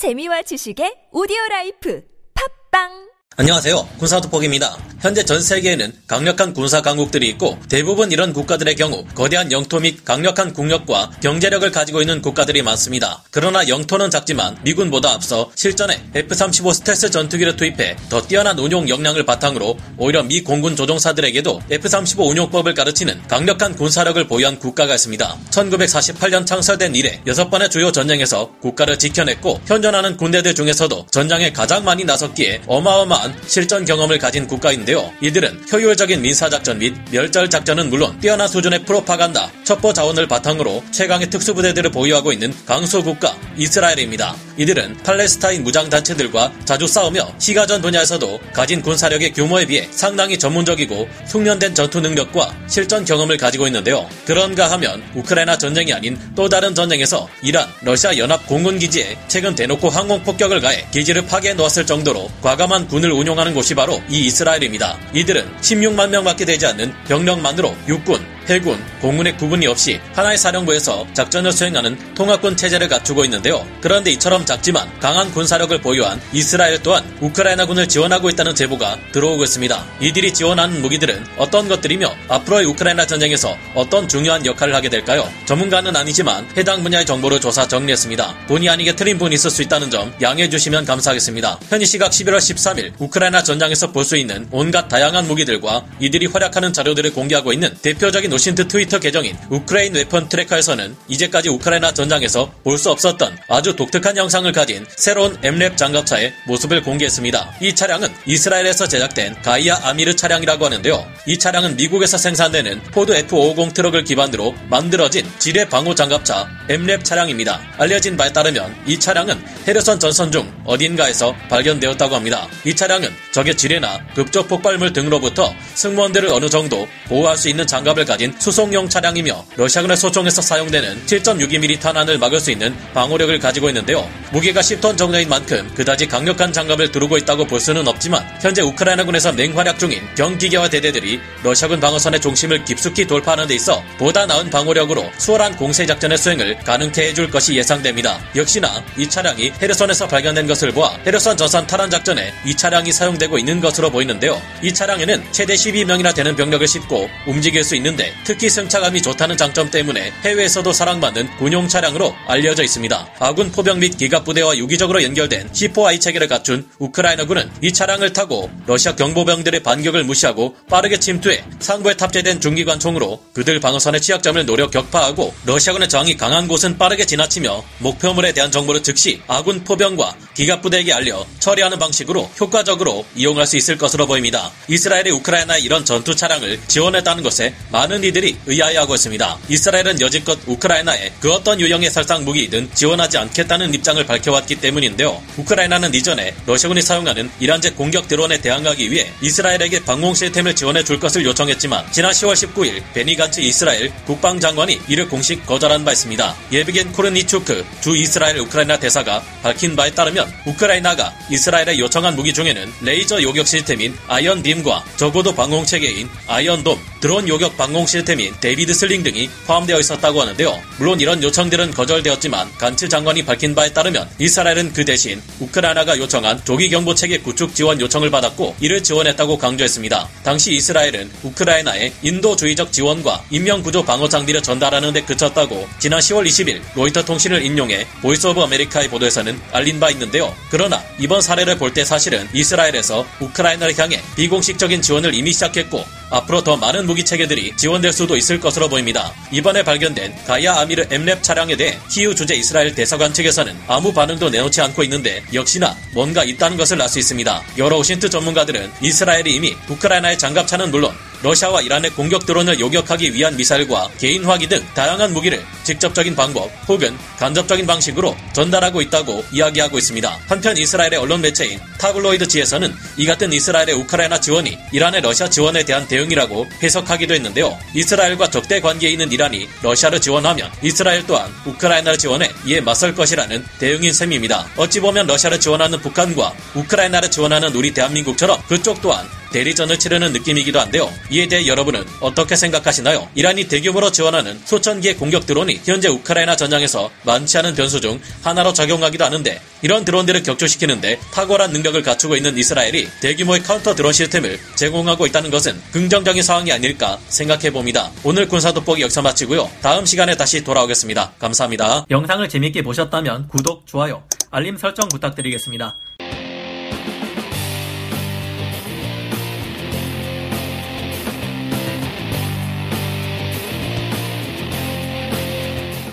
재미와 지식의 오디오 라이프. 팟빵 안녕하세요. 군사도폭입니다. 현재 전 세계에는 강력한 군사 강국들이 있고 대부분 이런 국가들의 경우 거대한 영토 및 강력한 국력과 경제력을 가지고 있는 국가들이 많습니다. 그러나 영토는 작지만 미군보다 앞서 실전에 F-35 스텔스 전투기를 투입해 더 뛰어난 운용 역량을 바탕으로 오히려 미 공군 조종사들에게도 F-35 운용법을 가르치는 강력한 군사력을 보유한 국가가 있습니다. 1948년 창설된 이래 6번의 주요 전쟁에서 국가를 지켜냈고 현존하는 군대들 중에서도 전장에 가장 많이 나섰기에 어마어마 한 실전 경험을 가진 국가인데요. 이들은 효율적인 민사작전 및 멸절작전은 물론 뛰어난 수준의 프로파간다, 첩보 자원을 바탕으로 최강의 특수부대들을 보유하고 있는 강소 국가 이스라엘입니다. 이들은 팔레스타인 무장단체들과 자주 싸우며 시가전 분야에서도 가진 군사력의 규모에 비해 상당히 전문적이고 숙련된 전투 능력과 실전 경험을 가지고 있는데요. 그런가 하면 우크라이나 전쟁이 아닌 또 다른 전쟁에서 이란, 러시아 연합 공군기지에 최근 대놓고 항공 폭격을 가해 기지를 파괴해 놓았을 정도로 과감한 군을 운용하는 곳이 바로 이 이스라엘입니다. 이들은 16만 명밖에 되지 않는 병력만으로 육군, 해군, 공군의 구분이 없이 하나의 사령부에서 작전을 수행하는 통합군 체제를 갖추고 있는데요. 그런데 이처럼 작지만 강한 군사력을 보유한 이스라엘 또한 우크라이나군을 지원하고 있다는 제보가 들어오고 있습니다. 이들이 지원하는 무기들은 어떤 것들이며 앞으로의 우크라이나 전쟁에서 어떤 중요한 역할을 하게 될까요? 전문가는 아니지만 해당 분야의 정보를 조사 정리했습니다. 본의 아니게 틀린 부분이 있을 수 있다는 점 양해해 주시면 감사하겠습니다. 현지 시각 11월 13일 우크라이나 전장에서 볼 수 있는 온갖 다양한 무기들과 이들이 활약하는 자료들을 공개하고 있는 대표적인 OSINT 트위터 계정인 Ukraine Weapons Tracker에서는 이제까지 우크라이나 전장에서 볼 수 없었던 아주 독특한 형상을 가진 새로운 MRAP 장갑차의 모습을 공개했습니다. 이 차량은 이스라엘에서 제작된 가이아 아미르 차량이라고 하는데요. 이 차량은 미국에서 생산되는 포드 F550 트럭을 기반으로 만들어진 지뢰 방호 장갑차 MRAP 차량입니다. 알려진 바에 따르면 이 차량은 헤르손 전선 중 어딘가에서 발견되었다고 합니다. 이 차량은 적의 지뢰나 급적 폭발물 등으로부터 승무원들을 어느 정도 보호할 수 있는 장갑을 가진 수송용 차량이며 러시아군의 소총에서 사용되는 7.62mm 탄환을 막을 수 있는 방호력을 가지고 있는데요. 무게가 10톤 정도인 만큼 그다지 강력한 장갑을 두르고 있다고 볼 수는 없지만 현재 우크라이나군에서 맹활약 중인 경기계와 대대들이 러시아군 방어선의 중심을 깊숙이 돌파하는 데 있어 보다 나은 방호력으로 수월한 공세 작전의 수행을 가능케 해줄 것이 예상됩니다. 역시나 이 차량이 헤르선에서 발견된 것을 보아 헤르선 전선 탈환 작전에 이 차량이 사용되고 있는 것으로 보이는데요. 이 차량에는 최대 12명이나 되는 병력을 싣고 움직일 수 있는데 특히 승차감이 좋다는 장점 때문에 해외에서도 사랑받는 군용 차량으로 알려져 있습니다. 아군 포병 및 기갑 부대와 유기적으로 연결된 C4I 체계를 갖춘 우크라이나군은 이 차량을 타고 러시아 경보병들의 반격을 무시하고 빠르게 침투해 상부에 탑재된 중기관 총으로 그들 방어선의 취약점을 노려 격파하고 러시아군의 저항이 강한 곳은 빠르게 지나치며 목표물에 대한 정보를 즉시 아군 포병과 기갑 부대에게 알려 처리하는 방식으로 효과적으로 이용할 수 있을 것으로 보입니다. 이스라엘이 우크라이나의 이런 전투 차량을 지원했다는 것에 많은 이들이 의아해하고 있습니다. 이스라엘은 여지껏 우크라이나에 그 어떤 유형의 살상 무기이든 지원하지 않겠다는 입장을 밝혀왔기 때문인데요. 우크라이나는 이전에 러시아군이 사용하는 이란제 공격 드론에 대항하기 위해 이스라엘에게 방공 시스템을 지원해 줄 것을 요청했지만 지난 10월 19일 베니간츠 이스라엘 국방장관이 이를 공식 거절한 바 있습니다. 예브겐 코르니추크 주 이스라엘 우크라이나 대사가 밝힌 바에 따르면 우크라이나가 이스라엘에 요청한 무기 중에는 레이저 요격 시스템인 아이언빔과 저고도 방공 체계인 아이언돔, 드론 요격 방공 시스템인 데이비드 슬링 등이 포함되어 있었다고 하는데요. 물론 이런 요청들은 거절되었지만 간츠 장관이 밝힌 바에 따르면 이스라엘은 그 대신 우크라이나가 요청한 조기 경보 체계 구축 지원 요청을 받았고 이를 지원했다고 강조했습니다. 당시 이스라엘은 우크라이나의 인도주의적 지원과 인명구조 방어 장비를 전달하는 데 그쳤다고 지난 10월 20일 로이터 통신을 인용해 Voice of America의 보도에서는 알린 바 있는데 요. 그러나 이번 사례를 볼 때 사실은 이스라엘에서 우크라이나를 향해 비공식적인 지원을 이미 시작했고 앞으로 더 많은 무기 체계들이 지원될 수도 있을 것으로 보입니다. 이번에 발견된 가이아 아미르 MRAP 차량에 대해 키우 주재 이스라엘 대사관 측에서는 아무 반응도 내놓지 않고 있는데 역시나 뭔가 있다는 것을 알 수 있습니다. 여러 OSINT 전문가들은 이스라엘이 이미 우크라이나의 장갑차는 물론 러시아와 이란의 공격 드론을 요격하기 위한 미사일과 개인 화기 등 다양한 무기를 직접적인 방법 혹은 간접적인 방식으로 전달하고 있다고 이야기하고 있습니다. 한편 이스라엘의 언론 매체인 타블로이드지에서는 이 같은 이스라엘의 우크라이나 지원이 이란의 러시아 지원에 대한 대응이라고 해석하기도 했는데요. 이스라엘과 적대 관계에 있는 이란이 러시아를 지원하면 이스라엘 또한 우크라이나를 지원해 이에 맞설 것이라는 대응인 셈입니다. 어찌 보면 러시아를 지원하는 북한과 우크라이나를 지원하는 우리 대한민국처럼 그쪽 또한 대리전을 치르는 느낌이기도 한데요. 이에 대해 여러분은 어떻게 생각하시나요? 이란이 대규모로 지원하는 수천 개의 공격 드론이 현재 우크라이나 전장에서 많지 않은 변수 중 하나로 작용하기도 하는데 이런 드론들을 격추시키는데 탁월한 능력을 갖추고 있는 이스라엘이 대규모의 counter drone 시스템을 제공하고 있다는 것은 긍정적인 상황이 아닐까 생각해 봅니다. 오늘 군사 돋보기 여기서 마치고요. 다음 시간에 다시 돌아오겠습니다. 감사합니다. 영상을 재밌게 보셨다면 구독, 좋아요, 알림 설정 부탁드리겠습니다.